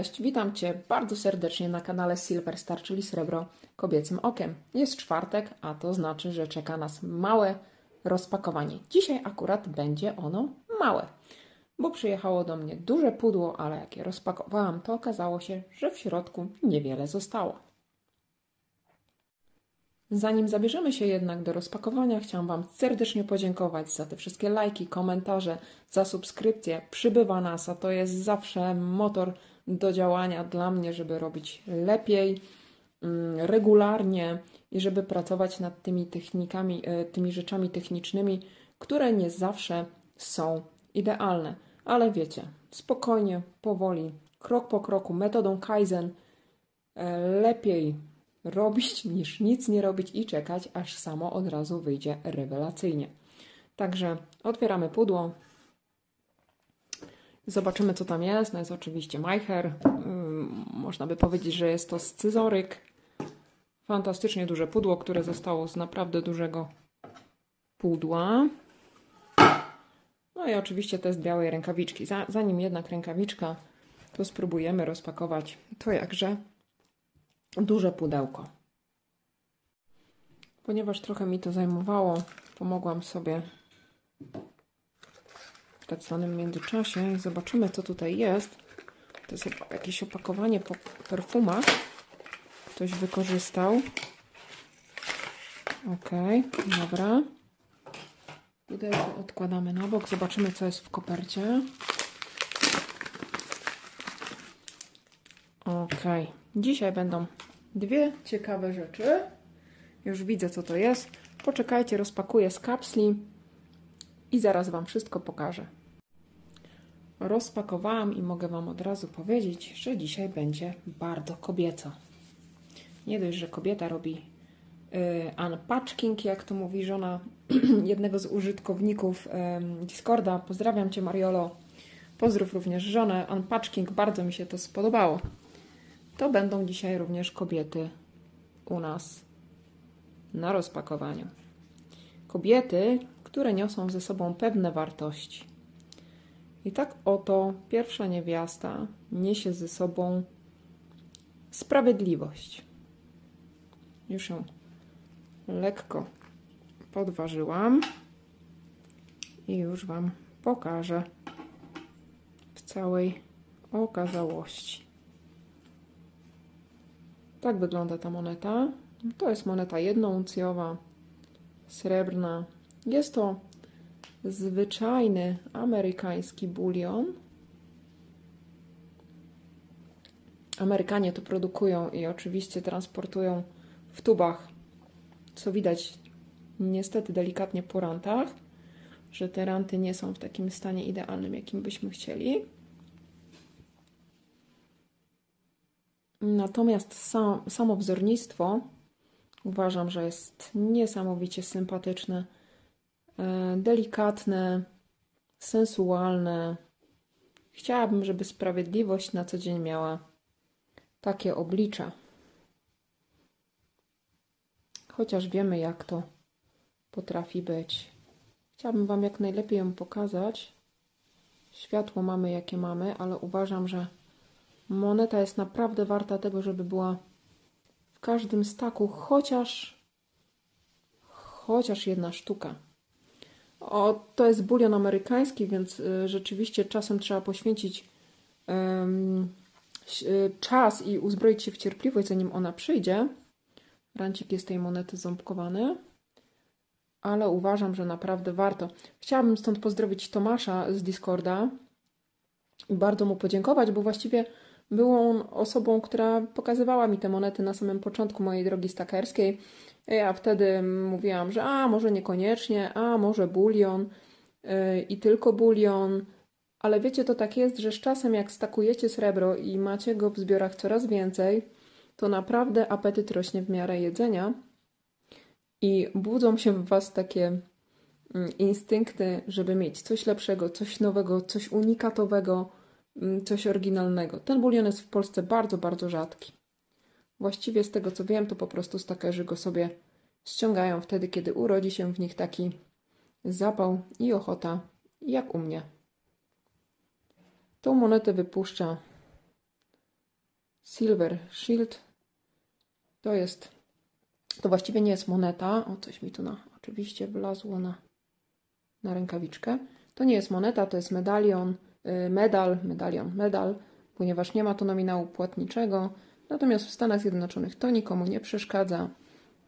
Cześć, witam Cię bardzo serdecznie na kanale Silver Star, czyli Srebro Kobiecym Okiem. Jest czwartek, a to znaczy, że czeka nas małe rozpakowanie. Dzisiaj akurat będzie ono małe, bo przyjechało do mnie duże pudło, ale jak je rozpakowałam, to okazało się, że w środku niewiele zostało. Zanim zabierzemy się jednak do rozpakowania, chciałam Wam serdecznie podziękować za te wszystkie lajki, komentarze, za subskrypcję. Przybywa nas, a to jest zawsze motor do działania dla mnie, żeby robić lepiej, mm, regularnie i żeby pracować nad tymi technikami, e, tymi rzeczami technicznymi, które nie zawsze są idealne. Ale wiecie, spokojnie, powoli, krok po kroku, metodą Kaizen, e, lepiej robić niż nic nie robić i czekać, aż samo od razu wyjdzie rewelacyjnie. Także otwieramy pudło. Zobaczymy, co tam jest. No jest oczywiście majcher. Można by powiedzieć, że jest to scyzoryk. Fantastycznie duże pudło, które zostało z naprawdę dużego pudła. No i oczywiście test białej rękawiczki. Zanim jednak rękawiczka, to spróbujemy rozpakować to jakże duże pudełko. Ponieważ trochę mi to zajmowało, pomogłam sobie w zwanym międzyczasie zobaczymy, co tutaj jest. To jest jakieś opakowanie po perfumach. Ktoś wykorzystał. Ok, dobra. Pudełko odkładamy na bok. Zobaczymy, co jest w kopercie. Ok. Dzisiaj będą dwie ciekawe rzeczy. Już widzę, co to jest. Poczekajcie, rozpakuję z kapsli i zaraz Wam wszystko pokażę. Rozpakowałam i mogę Wam od razu powiedzieć, że dzisiaj będzie bardzo kobieco. Nie dość, że kobieta robi yy, unpatching, jak to mówi żona jednego z użytkowników Discorda. Pozdrawiam Cię, Mariolo. Pozdrów również żonę. Unpatching, bardzo mi się to spodobało to będą dzisiaj również kobiety u nas na rozpakowaniu. Kobiety, które niosą ze sobą pewne wartości. I tak oto pierwsza niewiasta niesie ze sobą sprawiedliwość. Już ją lekko podważyłam i już Wam pokażę w całej okazałości. Tak wygląda ta moneta. To jest moneta jednouncjowa, srebrna. Jest to zwyczajny amerykański bulion. Amerykanie to produkują i oczywiście transportują w tubach, co widać niestety delikatnie po rantach, że te ranty nie są w takim stanie idealnym, jakim byśmy chcieli. Natomiast sam, samo wzornictwo uważam, że jest niesamowicie sympatyczne, delikatne, sensualne. Chciałabym, żeby sprawiedliwość na co dzień miała takie oblicze. Chociaż wiemy, jak to potrafi być. Chciałabym Wam jak najlepiej ją pokazać. Światło mamy, jakie mamy, ale uważam, że moneta jest naprawdę warta tego, żeby była w każdym staku chociaż chociaż jedna sztuka. O, to jest bulion amerykański, więc y, rzeczywiście czasem trzeba poświęcić y, czas i uzbroić się w cierpliwość, zanim ona przyjdzie. Rancik jest tej monety ząbkowany, ale uważam, że naprawdę warto. Chciałabym stąd pozdrowić Tomasza z Discorda i bardzo mu podziękować, bo właściwie był on osobą, która pokazywała mi te monety na samym początku mojej drogi stakerskiej. Ja wtedy mówiłam, że a może niekoniecznie, a może bulion yy, i tylko bulion. Ale wiecie, to tak jest, że z czasem jak stakujecie srebro i macie go w zbiorach coraz więcej, to naprawdę apetyt rośnie w miarę jedzenia i budzą się w Was takie mm, instynkty, żeby mieć coś lepszego, coś nowego, coś unikatowego, coś oryginalnego. Ten bulion jest w Polsce bardzo, bardzo rzadki. Właściwie z tego co wiem, to po prostu stakerzy go sobie ściągają wtedy, kiedy urodzi się w nich taki zapał i ochota, jak u mnie. Tą monetę wypuszcza Silver Shield. To jest, to właściwie nie jest moneta. O, coś mi tu na, oczywiście wlazło na, na rękawiczkę. To nie jest moneta, to jest medalion, medal, medalion, medal, ponieważ nie ma tu nominału płatniczego. Natomiast w Stanach Zjednoczonych to nikomu nie przeszkadza.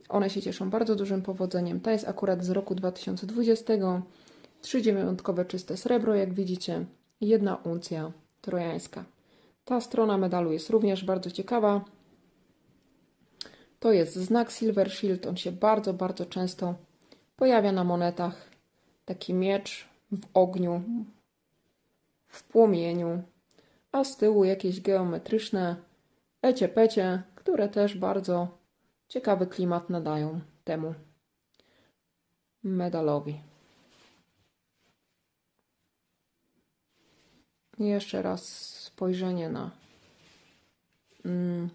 One się cieszą bardzo dużym powodzeniem. Ta jest akurat z roku 2020. Trzydziewiątkowe czyste srebro, jak widzicie. Jedna uncja trojańska. Ta strona medalu jest również bardzo ciekawa. To jest znak Silver Shield. On się bardzo, bardzo często pojawia na monetach. Taki miecz w ogniu, w płomieniu, a z tyłu jakieś geometryczne ecie-pecie, które też bardzo ciekawy klimat nadają temu medalowi. Jeszcze raz spojrzenie na mm,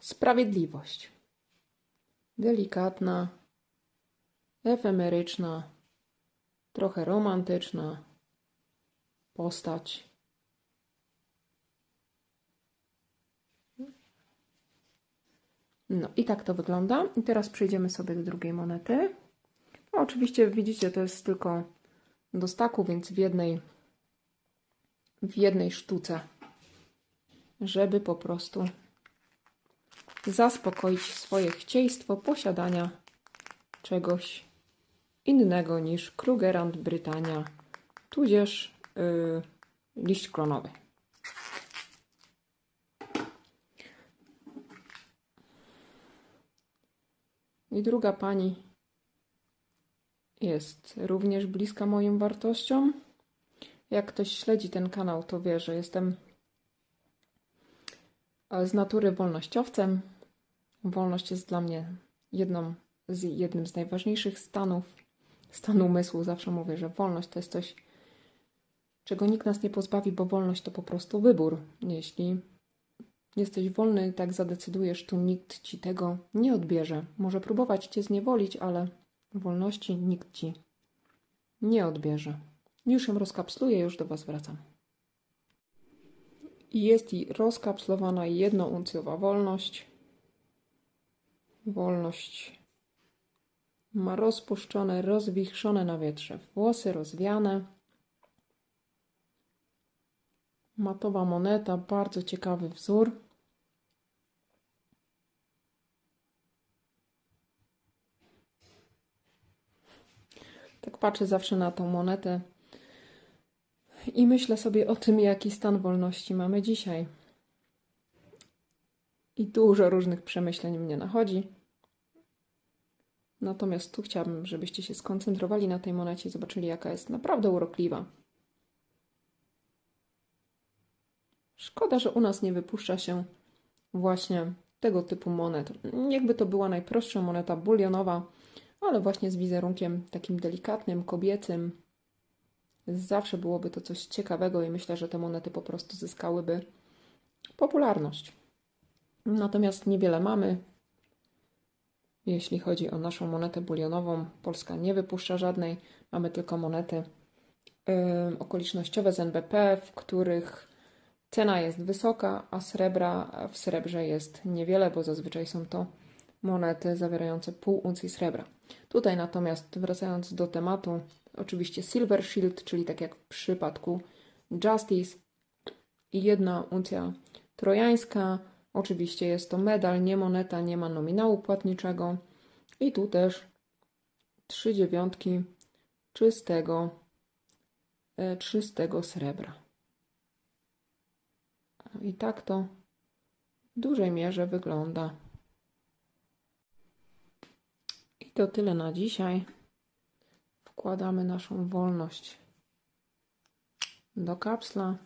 sprawiedliwość. Delikatna, efemeryczna, trochę romantyczna postać. No i tak to wygląda. I teraz przejdziemy sobie do drugiej monety. No, oczywiście widzicie, to jest tylko do staku, więc w jednej, w jednej sztuce, żeby po prostu zaspokoić swoje chcieństwo posiadania czegoś innego niż Krugerrand Brytania, tudzież yy, liść klonowy. I druga pani jest również bliska moim wartościom. Jak ktoś śledzi ten kanał, to wie, że jestem z natury wolnościowcem. Wolność jest dla mnie jedną z, jednym z najważniejszych stanów, stanu umysłu. Zawsze mówię, że wolność to jest coś, czego nikt nas nie pozbawi, bo wolność to po prostu wybór. Jeśli jesteś wolny, tak zadecydujesz, to nikt ci tego nie odbierze. Może próbować cię zniewolić, ale wolności nikt ci nie odbierze. Już ją rozkapsluję, już do Was wracam. Jest i rozkapslowana jednouncjowa wolność. Wolność ma rozpuszczone, rozwichrzone na wietrze włosy, rozwiane. Matowa moneta, bardzo ciekawy wzór. Tak patrzę zawsze na tą monetę i myślę sobie o tym, jaki stan wolności mamy dzisiaj. I dużo różnych przemyśleń mnie nachodzi. Natomiast tu chciałabym, żebyście się skoncentrowali na tej monecie i zobaczyli, jaka jest naprawdę urokliwa. Szkoda, że u nas nie wypuszcza się właśnie tego typu monet. Jakby to była najprostsza moneta bulionowa, ale właśnie z wizerunkiem takim delikatnym, kobiecym. Zawsze byłoby to coś ciekawego i myślę, że te monety po prostu zyskałyby popularność. Natomiast niewiele mamy. Jeśli chodzi o naszą monetę bulionową, Polska nie wypuszcza żadnej. Mamy tylko monety yy, okolicznościowe z NBP, w których cena jest wysoka, a srebra w srebrze jest niewiele, bo zazwyczaj są to monety zawierające pół uncji srebra. Tutaj natomiast wracając do tematu, oczywiście Silver Shield, czyli tak jak w przypadku Justice jedna uncja trojańska. Oczywiście jest to medal, nie moneta, nie ma nominału płatniczego. I tu też trzy dziewiątki czystego, e, czystego srebra. I tak to w dużej mierze wygląda. to tyle na dzisiaj. Wkładamy naszą wolność do kapsla.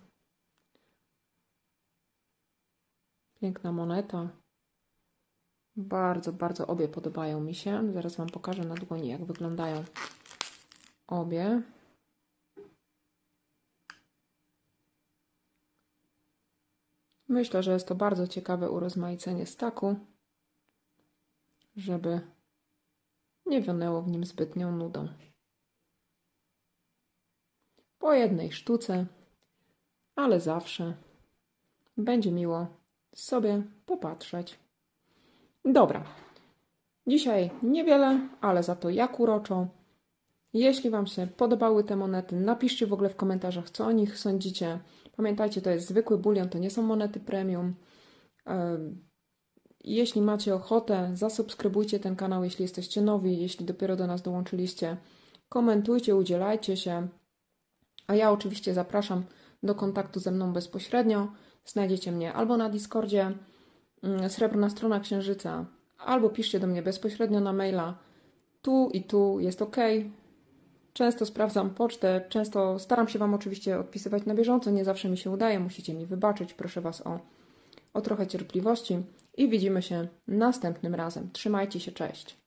Piękna moneta. Bardzo, bardzo obie podobają mi się. Zaraz Wam pokażę na dłoni, jak wyglądają obie. Myślę, że jest to bardzo ciekawe urozmaicenie staku, żeby nie wionęło w nim zbytnią nudą. Po jednej sztuce, ale zawsze będzie miło sobie popatrzeć. Dobra. Dzisiaj niewiele, ale za to jak uroczo. Jeśli Wam się podobały te monety, napiszcie w ogóle w komentarzach, co o nich sądzicie. Pamiętajcie, to jest zwykły bulion, to nie są monety premium. Jeśli macie ochotę, zasubskrybujcie ten kanał, jeśli jesteście nowi, jeśli dopiero do nas dołączyliście. Komentujcie, udzielajcie się. A ja oczywiście zapraszam do kontaktu ze mną bezpośrednio. Znajdziecie mnie albo na Discordzie mm, Srebrna Strona Księżyca, albo piszcie do mnie bezpośrednio na maila. Tu i tu jest ok. Często sprawdzam pocztę, często staram się Wam oczywiście odpisywać na bieżąco, nie zawsze mi się udaje, musicie mi wybaczyć, proszę Was o, o trochę cierpliwości i widzimy się następnym razem. Trzymajcie się, cześć.